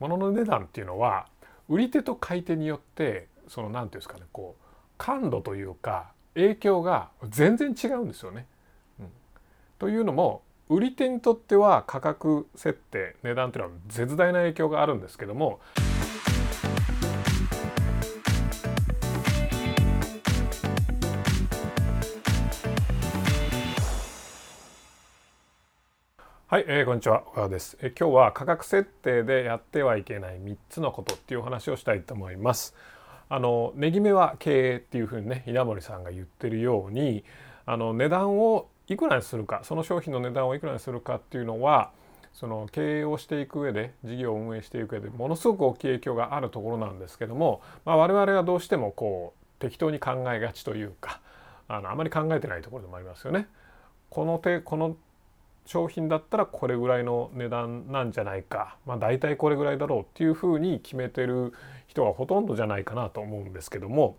物の値段っていうのは売り手と買い手によってその何て言うんですかねこう感度というか影響が全然違うんですよね。うん、というのも売り手にとっては価格設定値段というのは絶大な影響があるんですけどもはい、えー、こんにちは小川です、えー、今日は価格設定でやってはいけない3つのことっていうお話をしたいと思いますあの値決めは経営っていうふうにね稲森さんが言ってるようにあの値段をいくらにするかその商品の値段をいくらにするかっていうのはその経営をしていく上で事業を運営していく上でものすごく大きい影響があるところなんですけども、まあ、我々はどうしてもこう適当に考えがちというかあのあまり考えてないところでもありますよね。この手この商品だったらこれぐらいの値段なんじゃないか。まあ大体これぐらいだろうっていうふうに決めてる人がほとんどじゃないかなと思うんですけども。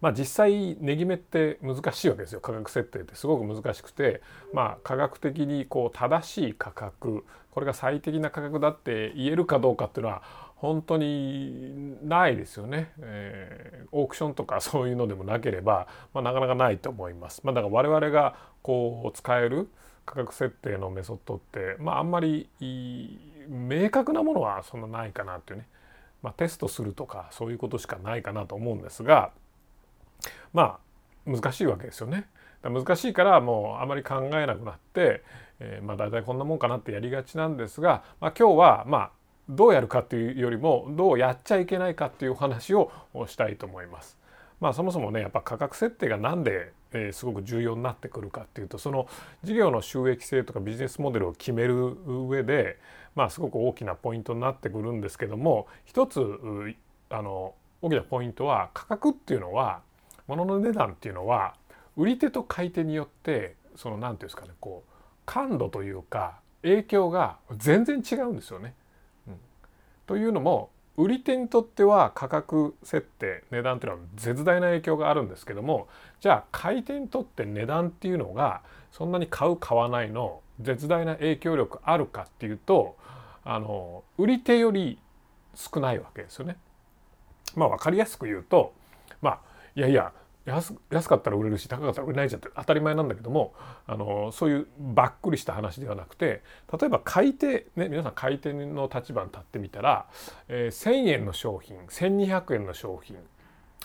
まあ実際値決めって難しいわけですよ。価格設定ってすごく難しくて。まあ科学的にこう正しい価格。これが最適な価格だって言えるかどうかっていうのは本当にないですよね、えー、オークションとか そういうのでもなければ、まあ、なかなかないと思います。まあ、だから我々がこう使える価格設定のメソッドってまああんまり明確なものはそんなないかなっていうね、まあ、テストするとかそういうことしかないかなと思うんですがまあ難しいわけですよね。難しいからもうあまり考えなくなって、えー、まあ大体こんなもんかなってやりがちなんですが、まあ、今日はまあどうやるかっていうよりもどうやっちゃいけないかっていうお話をしたいと思います。まあそもそもねやっぱ価格設定が何でえー、すごく重要になってくるかっていうとその事業の収益性とかビジネスモデルを決める上で、まあ、すごく大きなポイントになってくるんですけども一つあの大きなポイントは価格っていうのは物の値段っていうのは売り手と買い手によってその何て言うんですかねこう感度というか影響が全然違うんですよね。うん、というのも売り手にとっては価格設定値段っていうのは絶大な影響があるんですけどもじゃあ買い手にとって値段っていうのがそんなに買う買わないの絶大な影響力あるかっていうとあの売り手より少ないわけですよね。まあ分かりやすく言うとまあいやいや安安かったら売れるし高かったら売れないじゃんって当たり前なんだけどもあのそういうばっくりした話ではなくて例えば買い手ね皆さん買い手の立場に立ってみたら、えー、1,000円の商品1,200円の商品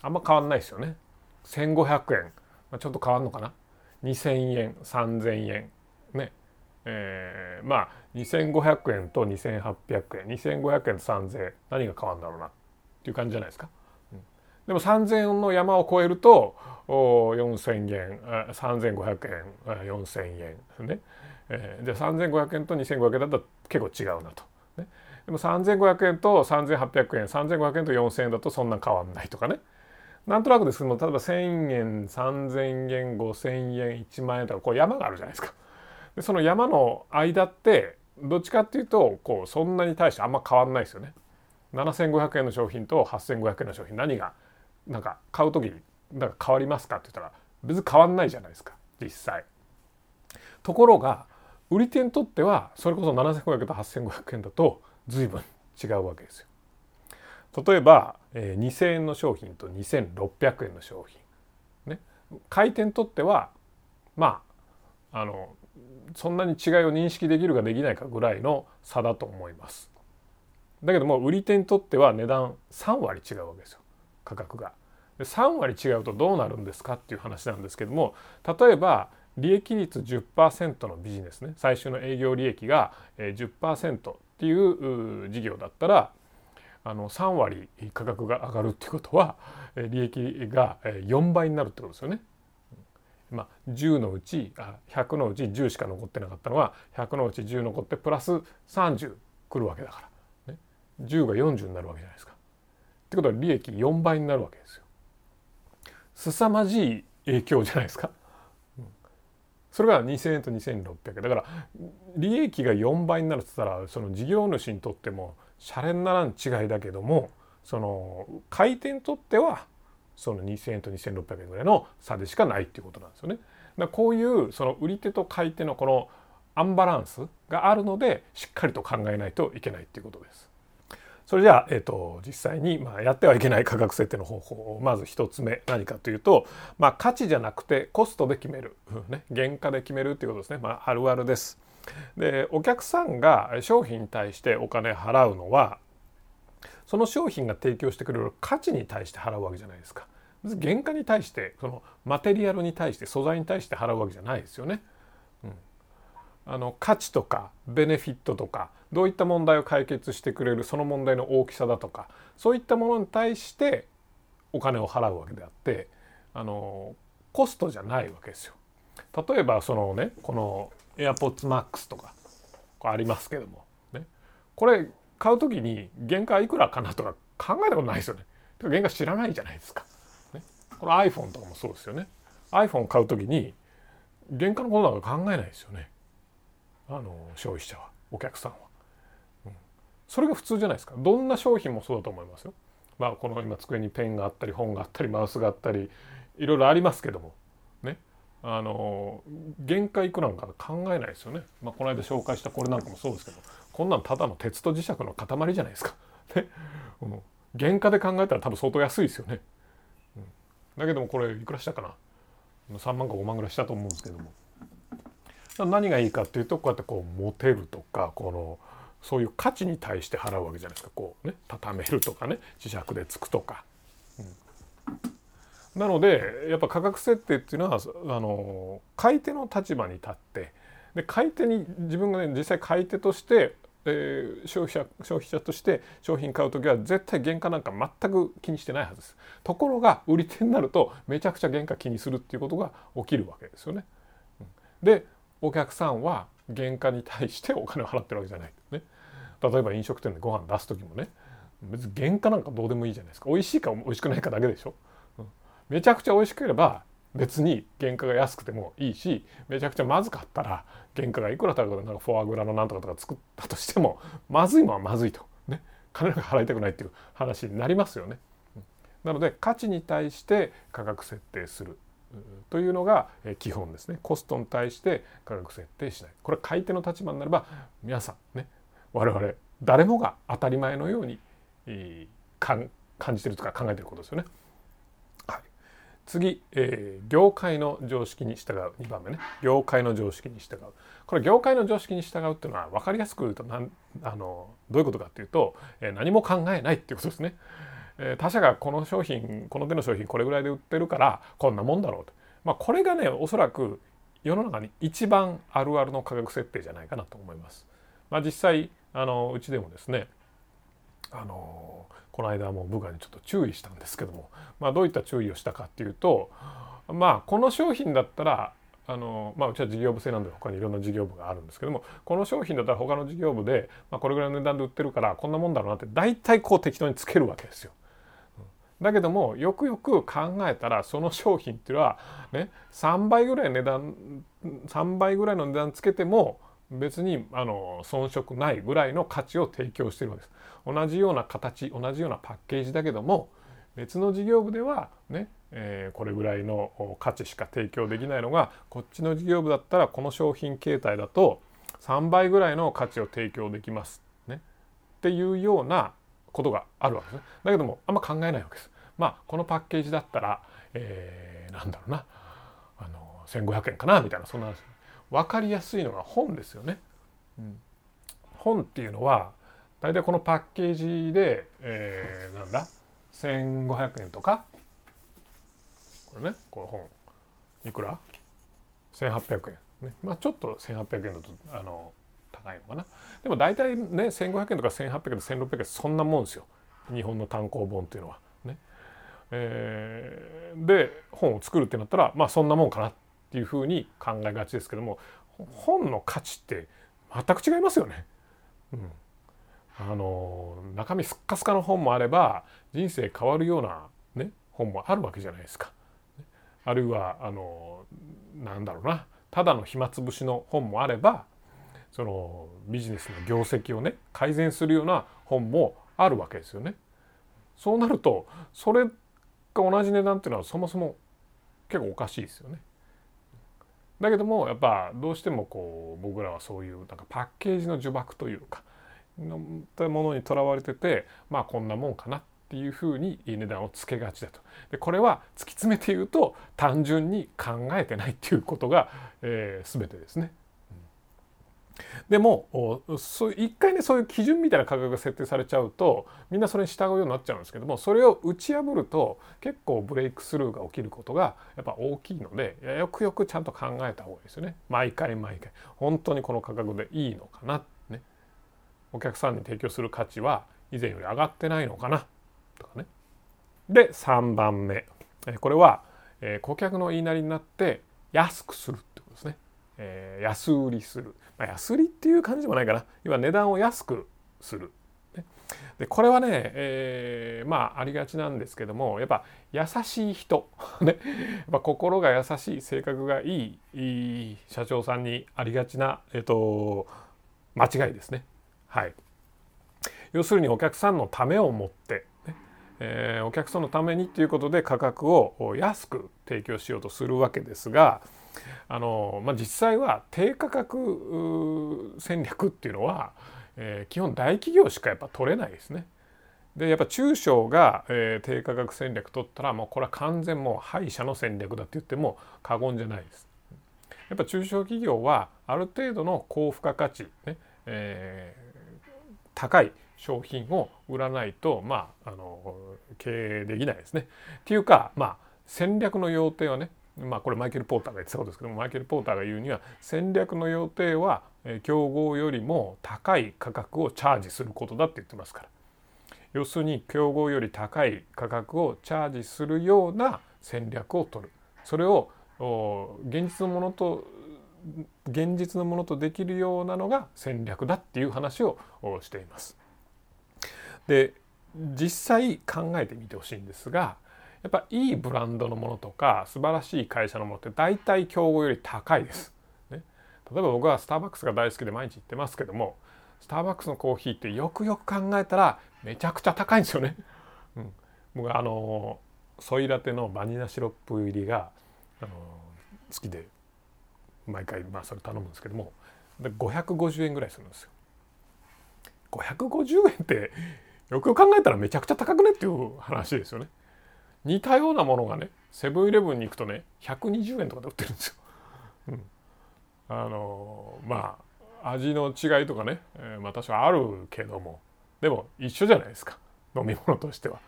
あんま変わんないですよね。1,500円、まあ、ちょっと変わんのかな2,000円3,000円ねえー、まあ2,500円と2,800円2,500円と3,000円何が変わるんだろうなっていう感じじゃないですか。でも3,000円の山を超えると4,000円3,500円4,000円ね、で3,500円と2,500円だったら結構違うなと。ね、でも3,500円と3,800円3,500円と4,000円だとそんな変わんないとかね。なんとなくですけども例えば1,000円3,000円5,000円1万円とかこう山があるじゃないですか。でその山の間ってどっちかっていうとこうそんなに対してあんま変わんないですよね。7,500円の商品と8,500円の商品何がなんか買う時になんか変わりますかって言ったら別に変わんないじゃないですか実際。ところが売り手にとってはそれこそ7500円と8500円だと随分違うわけですよ。例えば、えー、2,000円の商品と2,600円の商品。ね、買い手にとってはまああのそんなに違いを認識できるかできないかぐらいの差だと思います。だけども売り手にとっては値段3割違うわけですよ。価格が。で3割違うとどうなるんですかっていう話なんですけども例えば利益率10%のビジネスね最終の営業利益が10%っていう事業だったらあの3割価格が上がるっていうことは利益が4倍になるってことですよね。まあ、10のうち100のうち10しか残ってなかったのは100のうち10残ってプラス30くるわけだから、ね、10が40になるわけじゃないですか。ってことは利益4倍になるわけですよ。凄まじい影響じゃないですか。それが2,000円と2,600円だから利益が4倍になるって言ったらその事業主にとってもシャレにならん違いだけどもその買い手にとってはその2,000円と2,600円ぐらいの差でしかないっていうことなんですよね。だこういうその売り手と買い手のこのアンバランスがあるのでしっかりと考えないといけないっていうことです。それじゃあ、えーと、実際に、まあ、やってはいけない価格設定の方法をまず1つ目何かというと、まあ、価値じゃなくてコストで決める、ね、原価で決めるっていうことですね、まあ、あるあるです。でお客さんが商品に対してお金払うのはその商品が提供してくれる価値に対して払うわけじゃないですか。原価に対してそのマテリアルに対して素材に対して払うわけじゃないですよね。あの価値とかベネフィットとかどういった問題を解決してくれるその問題の大きさだとかそういったものに対してお金を払うわけであってあのコストじゃないわけですよ。例えばそのねこの AirPods Max とかありますけども、ね、これ買う時に原価いくらかなとか考えたことないですよね。か原価知らないじゃないですか。ね、この iPhone とかもそうですよね。iPhone 買う時に原価のことなんか考えないですよね。あの消費者はお客さんは、うん。それが普通じゃないですか。どんな商品もそうだと思いますよ。まあこの今机にペンがあったり本があったりマウスがあったりいろいろありますけどもねあの限界いくらんか考えないですよね。まあ、この間紹介したこれなんかもそうですけどこんなんただの鉄と磁石の塊じゃないですか。ね、うん、原価で考えたら多分相当安いですよね。うん、だけどもこれいくらしたかな3万か5万ぐらいしたと思うんですけども何がいいかっていうとこうやってこう持てるとかこのそういう価値に対して払うわけじゃないですかこうね畳めるとかね磁石でつくとか。なのでやっぱ価格設定っていうのはあの買い手の立場に立ってで買い手に自分がね実際買い手としてえー、消費者消費者として商品買う時は絶対原価なんか全く気にしてないはずです。ところが売り手になるとめちゃくちゃ原価気にするっていうことが起きるわけですよね。でお客さんは原価に対してお金を払ってるわけじゃない。ね。例えば飲食店でご飯出す時もね。別に原価なんかどうでもいいじゃないですか。美味しいか美味しくないかだけでしょ。うん、めちゃくちゃ美味しければ別に原価が安くてもいいしめちゃくちゃまずかったら原価がいくら高くてなんかフォアグラのなんとかとか作ったとしてもまずいものはまずいと。ね。金が払いたくないっていう話になりますよね。なので価値に対して価格設定する。というのが基本ですね。コストに対して価格設定しない。これ買い手の立場になれば皆さんね我々誰もが当たり前のように感じてるとか考えてることですよね。はい。次、えー、業界の常識に従う。2番目ね。業界の常識に従う。これ業界の常識に従うっていうのは分かりやすく言うとなんあのどういうことかっていうと、えー、何も考えないっていうことですね、え、他社がこの商品この手の商品これぐらいで売ってるからこんなもんだろうと、まあ、これがねおそらく世の中に一番あるあるの価格設定じゃないかなと思います。まあ、実際あのうちでもですねあのこの間も部下にちょっと注意したんですけども、まあ、どういった注意をしたかっていうとまあこの商品だったらあのまあ、うちは事業部制なんで他にいろんな事業部があるんですけどもこの商品だったら他の事業部で、まあ、これぐらいの値段で売ってるからこんなもんだろうなって大体こう適当につけるわけですよ。だけどもよくよく考えたらその商品っていうのはね3倍ぐらい値段3倍ぐらいの値段つけても別にあの遜色ないぐらいの価値を提供してるわけです。同じような形同じようなパッケージだけども別の事業部ではね、えー、これぐらいの価値しか提供できないのがこっちの事業部だったらこの商品形態だと3倍ぐらいの価値を提供できますねっていうようなことがあるわけですね。だけどもあんま考えないわけです。まあこのパッケージだったら、えー、なんだろうなあの1,500円かなみたいなそんな話分かりやすいのが本ですよね。うん、本っていうのは大体このパッケージで、えー、なんだ？1500円とか？これねこの本いくら ?1800 円、ね、まあちょっと1800円だとあの高いのかなでも大体ね1500円とか1800円とか1600円そんなもんですよ日本の単行本っていうのはね。えー、で本を作るってなったらまあそんなもんかなっていうふうに考えがちですけども本の価値って全く違いますよね。うんあの中身すっかすかの本もあれば人生変わるような、ね、本もあるわけじゃないですか。あるいはあのなんだろうなただの暇つぶしの本もあればそのビジネスの業績をね改善するような本もあるわけですよね。そうなるとそれが同じ値段っていうのはそもそも結構おかしいですよね。だけどもやっぱどうしてもこう僕らはそういうなんかパッケージの呪縛というかたものにとらわれててまあこんなもんかなっていうふうに値段をつけがちだと。でこれは突き詰めて言うと単純に考えてないっていうことが、えー、全てですね。でも一回ねそういう基準みたいな価格が設定されちゃうとみんなそれに従うようになっちゃうんですけどもそれを打ち破ると結構ブレイクスルーが起きることがやっぱ大きいのでよくよくちゃんと考えた方がいいですよね。毎回毎回。本当にこの価格でいいのかな。ね。お客さんに提供する価値は以前より上がってないのかな。とかね。で3番目。これは顧客の言いなりになって安くするってことですね。え、安売りする、まあ、安りっていう感じでもないかな今値段を安くする。でこれはね、えー、まあありがちなんですけどもやっぱ優しい人。ね。やっぱ心が優しい性格がいい社長さんにありがちな、えっと、間違いですね。はい、要するにお客さんのためを持って、ね。えー、お客さんのためにっていうことで価格を安く提供しようとするわけですが、あの、まあ、実際は低価格戦略っていうのは、えー、基本大企業しかやっぱ取れないですね。でやっぱ中小が、えー、低価格戦略取ったらもうこれは完全もう敗者の戦略だって言っても過言じゃないです。やっぱ中小企業はある程度の高付加価値、ねえー、高い商品を売らないとまああの経営できないですね。っていうかまあ戦略の要点はねまあこれマイケル・ポーターが言ってたことですけどもマイケル・ポーターが言うには戦略の予定は競合よりも高い価格をチャージすることだって言ってますから要するに競合より高い価格をチャージするような戦略を取るそれを現実のものと現実のものとできるようなのが戦略だっていう話をしています。で実際考えてみてほしいんですがやっぱいいブランドのものとか素晴らしい会社のものって大体競合より高いです。ね、例えば僕はスターバックスが大好きで毎日行ってますけどもスターバックスのコーヒーってよくよく考えたらめちゃくちゃ高いんですよね。うん、僕あのソイラテのバニラシロップ入りがあの好きで毎回まあそれ頼むんですけどもで550円ぐらいするんですよ。550円ってよくよく考えたらめちゃくちゃ高くねっていう話ですよね。似たようなものがねセブンイレブンに行くとね120円とかで売ってるんですよ。うん、あのまあ味の違いとかね、えー、まあ確かあるけどもでも一緒じゃないですか飲み物としては。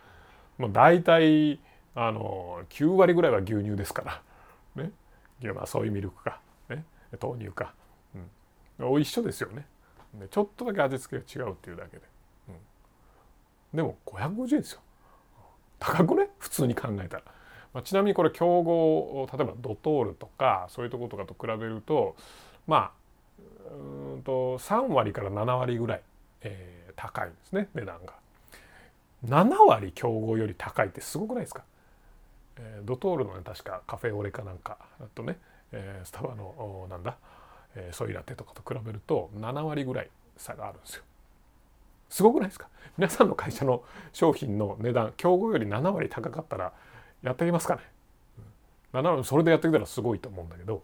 もう大体あの9割ぐらいは牛乳ですからねまあソイミルクか、ね、豆乳か、うん、一緒ですよね。ちょっとだけ味付けが違うっていうだけで。うん、でも550円ですよ。高くね？普通に考えたら。まあ、ちなみにこれ競合例えばドトールとかそういうとことかと比べるとまあうんと3割から7割ぐらい、えー、高いんですね値段が。7割競合より高いってすごくないですか、えー、ドトールのね確かカフェオレかなんかだとね、えー、スタバのなんだ、えー、ソイラテとかと比べると7割ぐらい差があるんですよ。すごくないですか？皆さんの会社の商品の値段競合より7割高かったらやっていきますかね。7割それでやってきたらすごいと思うんだけど。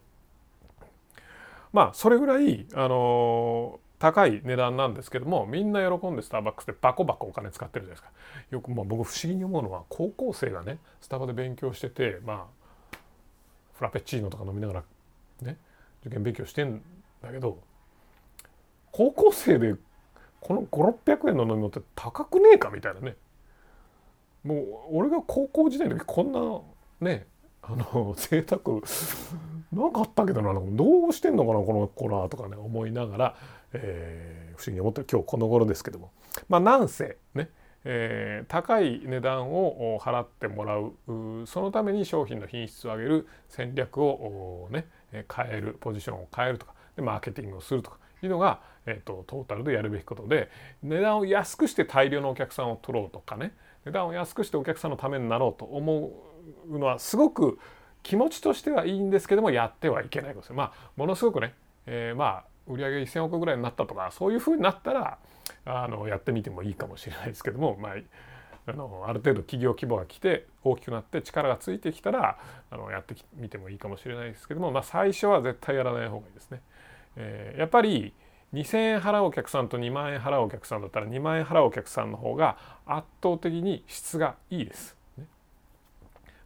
まあそれぐらいあの高い値段なんですけどもみんな喜んでスターバックスでバコバコお金使ってるじゃないですか。よくまあ僕不思議に思うのは高校生がねスタバで勉強しててまあフラペチーノとか飲みながらね受験勉強してんだけど高校生でこの5600円の飲み物って高くねえかみたいなね。もう俺が高校時代の時こんなねあの 贅沢なかったけどなどうしてんのかなこの子らとかね思いながら、えー、不思議に思って今日この頃ですけども。まあなんせねえー、高い値段を払ってもらうそのために商品の品質を上げる戦略をね変えるポジションを変えるとかでマーケティングをするとかいうのが、えーと、トータルでやるべきことで値段を安くして大量のお客さんを取ろうとかね値段を安くしてお客さんのためになろうと思うのはすごく気持ちとしてはいいんですけどもやってはいけないことですまあものすごくね、えー、まあ売上1,000億ぐらいになったとかそういうふうになったらあのやってみてもいいかもしれないですけども、まあ、あのある程度企業規模が来て大きくなって力がついてきたらあのやってみてもいいかもしれないですけども、まあ、最初は絶対やらない方がいいですね。えー、やっぱり2,000円払うお客さんと2万円払うお客さんだったら2万円払うお客さんの方が圧倒的に質がいいです。ね、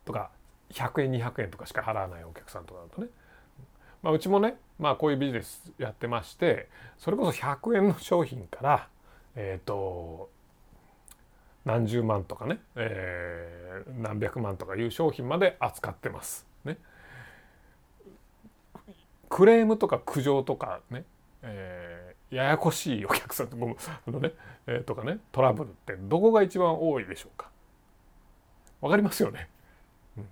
とか100円200円とかしか払わないお客さんとかだとね、まあ、うちもね、まあ、こういうビジネスやってましてそれこそ100円の商品からえっ、ー、と何十万とかね、えー、何百万とかいう商品まで扱ってます。クレームとか苦情とかね、えー、ややこしいお客さんのね、えー、とかねトラブルってどこが一番多いでしょうか。わかりますよね、うん、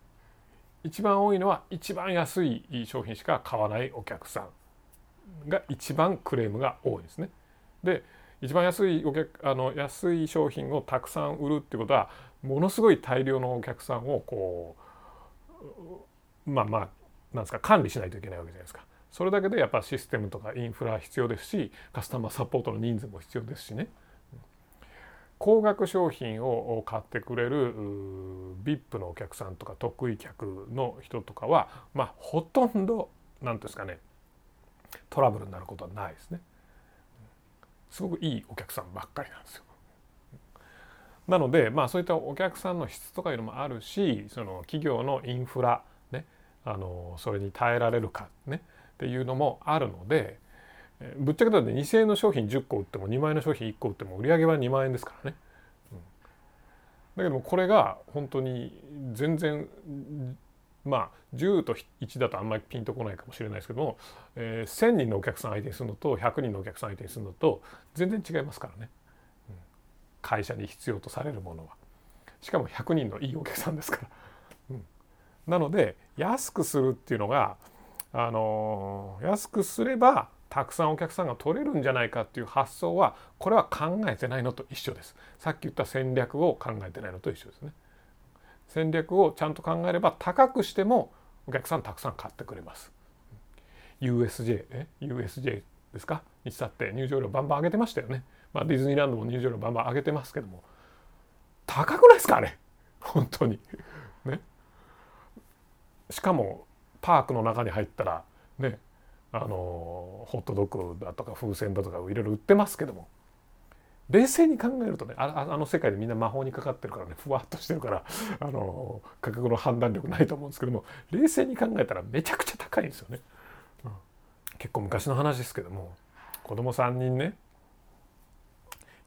一番多いのは一番安い商品しか買わないお客さんが一番クレームが多いですね。で一番安いお客あの安い商品をたくさん売るってことはものすごい大量のお客さんをこうまあまあなんですか管理しないといけないわけじゃないですか。それだけでやっぱシステムとかインフラ必要ですしカスタマーサポートの人数も必要ですしね。高額商品を買ってくれる VIP のお客さんとか得意客の人とかはまあほとんど何ですかねトラブルになることはないですね。すごくいいお客さんばっかりなんですよ。なのでまあそういったお客さんの質とかいうのもあるしその企業のインフラあのそれに耐えられるかねっていうのもあるのでぶっちゃけたら2,000円の商品10個売っても2万円の商品1個売っても売り上げは2万円ですからね。だけどもこれが本当に全然まあ10と1だとあんまりピンとこないかもしれないですけども、えー、1,000人のお客さん相手にするのと100人のお客さん相手にするのと全然違いますからね、会社に必要とされるものは。しかも100人のいいお客さんですから。なので安くするっていうのが、あのー、安くすればたくさんお客さんが取れるんじゃないかっていう発想はこれは考えてないのと一緒です。さっき言った戦略を考えてないのと一緒ですね。戦略をちゃんと考えれば高くしてもお客さんたくさん買ってくれます。USJ え？USJ ですか？にしたって入場料バンバン上げてましたよね。まあ、ディズニーランドも入場料バンバン上げてますけども高くないですかあれ？本当に。しかもパークの中に入ったらねあのホットドッグだとか風船だとかいろいろ売ってますけども冷静に考えるとねあの世界でみんな魔法にかかってるからねふわっとしてるからあの価格の判断力ないと思うんですけども冷静に考えたらめちゃくちゃ高いんですよね。結構昔の話ですけども子供3人ね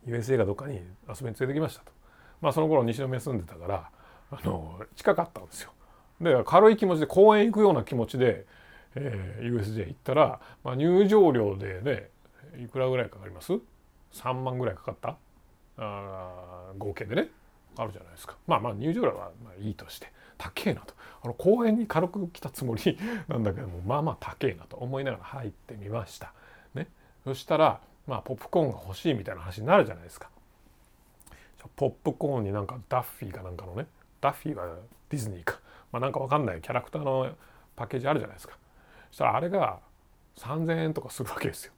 USA がどっかに遊びに連れてきましたと。まあその頃西宮住んでたからあの近かったんですよ。で軽い気持ちで公園行くような気持ちで、えー、USJ 行ったら、まあ、入場料でねいくらぐらいかかります？3万ぐらいかかった？あ合計でね。あるじゃないですか。まあまあ入場料はまあいいとして。高えなと。あの公園に軽く来たつもり なんだけどもまあまあ高えなと思いながら入ってみました。ね、そしたらまあポップコーンが欲しいみたいな話になるじゃないですか。ポップコーンになんかダッフィーかなんかのね。ダッフィーはディズニーか、まあ、なんかわかんないキャラクターのパッケージあるじゃないですか。そしたらあれが3,000円とかするわけですよ。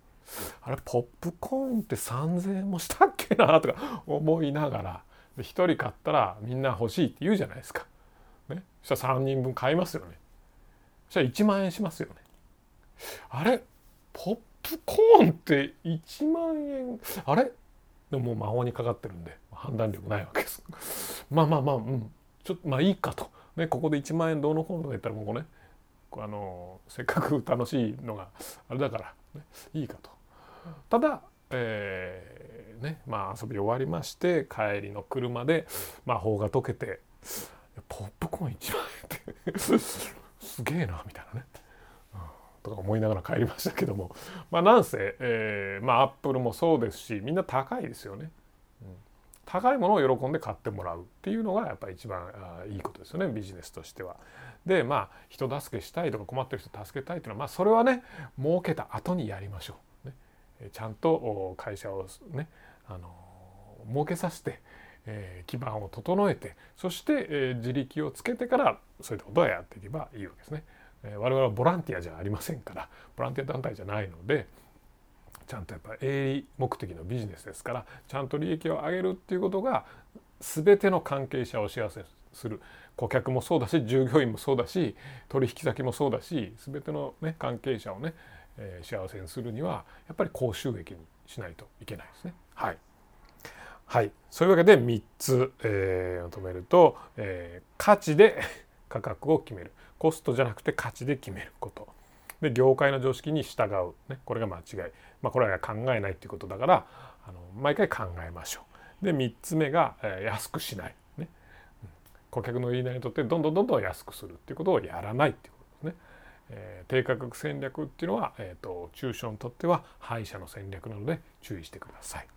あれポップコーンって3,000円もしたっけなとか思いながら1人買ったらみんな欲しいって言うじゃないですか。ね、そしたら3人分買いますよね。そしたら1万円しますよね。あれポップコーンって1万円あれ？でももう魔法にかかってるんで判断力ないわけです。まあまあまあうんちょっとまあいいかと。ね、ここで1万円どうのこうのとか言ったらもうねあのせっかく楽しいのがあれだから、ね、いいかと。ただ、えー、ねまあ遊び終わりまして帰りの車で魔法が解けてポップコーン1万円ってすげえなみたいなね、うん、とか思いながら帰りましたけどもまあなんせ、えー、まあアップルもそうですしみんな高いですよね。高いものを喜んで買ってもらうっていうのがやっぱり一番いいことですよねビジネスとしては。でまあ人助けしたいとか困ってる人助けたいっていうのはまあそれはね儲けた後にやりましょう。ねちゃんと会社をねあの儲けさせて、えー、基盤を整えてそして、えー、自力をつけてからそういったことをやっていけばいいわけですね。えー、我々はボランティアじゃありませんからボランティア団体じゃないのでちゃんとやっぱ営利目的のビジネスですからちゃんと利益を上げるっていうことが全ての関係者を幸せにする。顧客もそうだし従業員もそうだし取引先もそうだし全ての、ね、関係者をねえー、幸せにするにはやっぱり高収益にしないといけないですね。はい、はい、そういうわけで3つ、えー、まとめると、えー、価値で 価格を決める。コストじゃなくて価値で決めること。で業界の常識に従う、ね、これが間違い、まあ、これは考えないっていうことだからあの毎回考えましょう。で3つ目が、えー、安くしない、ね、顧客の言いなりにとってどんどんどんどん安くするっていうことをやらないっていうことですね。えー、低価格戦略っていうのは、えーと、中小にとっては敗者の戦略なので注意してください。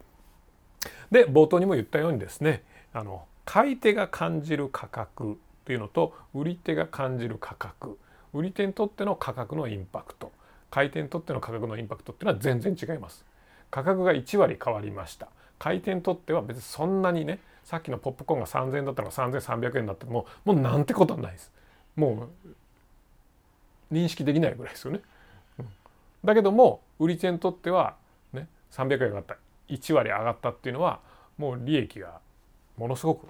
で冒頭にも言ったようにですねあの買い手が感じる価格というのと売り手が感じる価格売り手にとっての価格のインパクト買い手にとっての価格のインパクトっていうのは全然違います。価格が1割変わりました。買い手にとっては別にそんなにねさっきのポップコーンが3,000円だったのが3,300円だってももうなんてことはないです。もう認識できないぐらいですよね。うん、だけども売り手にとってはね300円上がった1割上がったっていうのはもう利益がものすごく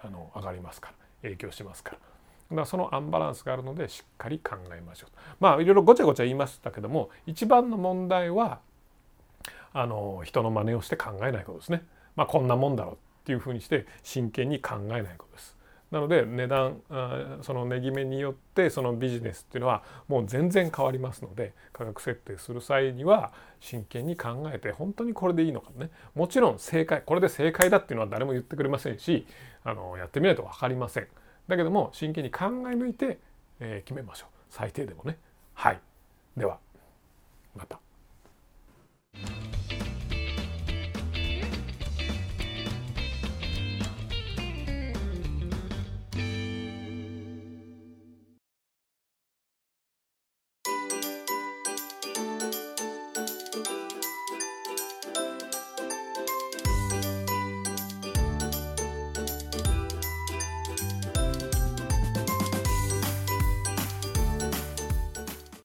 あの上がりますから影響しますから。だそのアンバランスがあるのでしっかり考えましょう。まあいろいろごちゃごちゃ言いましたけども一番の問題はあの人の真似をして考えないことですね。まあこんなもんだろうっていうふうにして真剣に考えないことです。なので値段その値決めによってそのビジネスっていうのはもう全然変わりますので価格設定する際には真剣に考えて本当にこれでいいのかねもちろん正解これで正解だっていうのは誰も言ってくれませんしあのやってみないと分かりません。だけども真剣に考え抜いて、え、決めましょう最低でもね。はいではまた。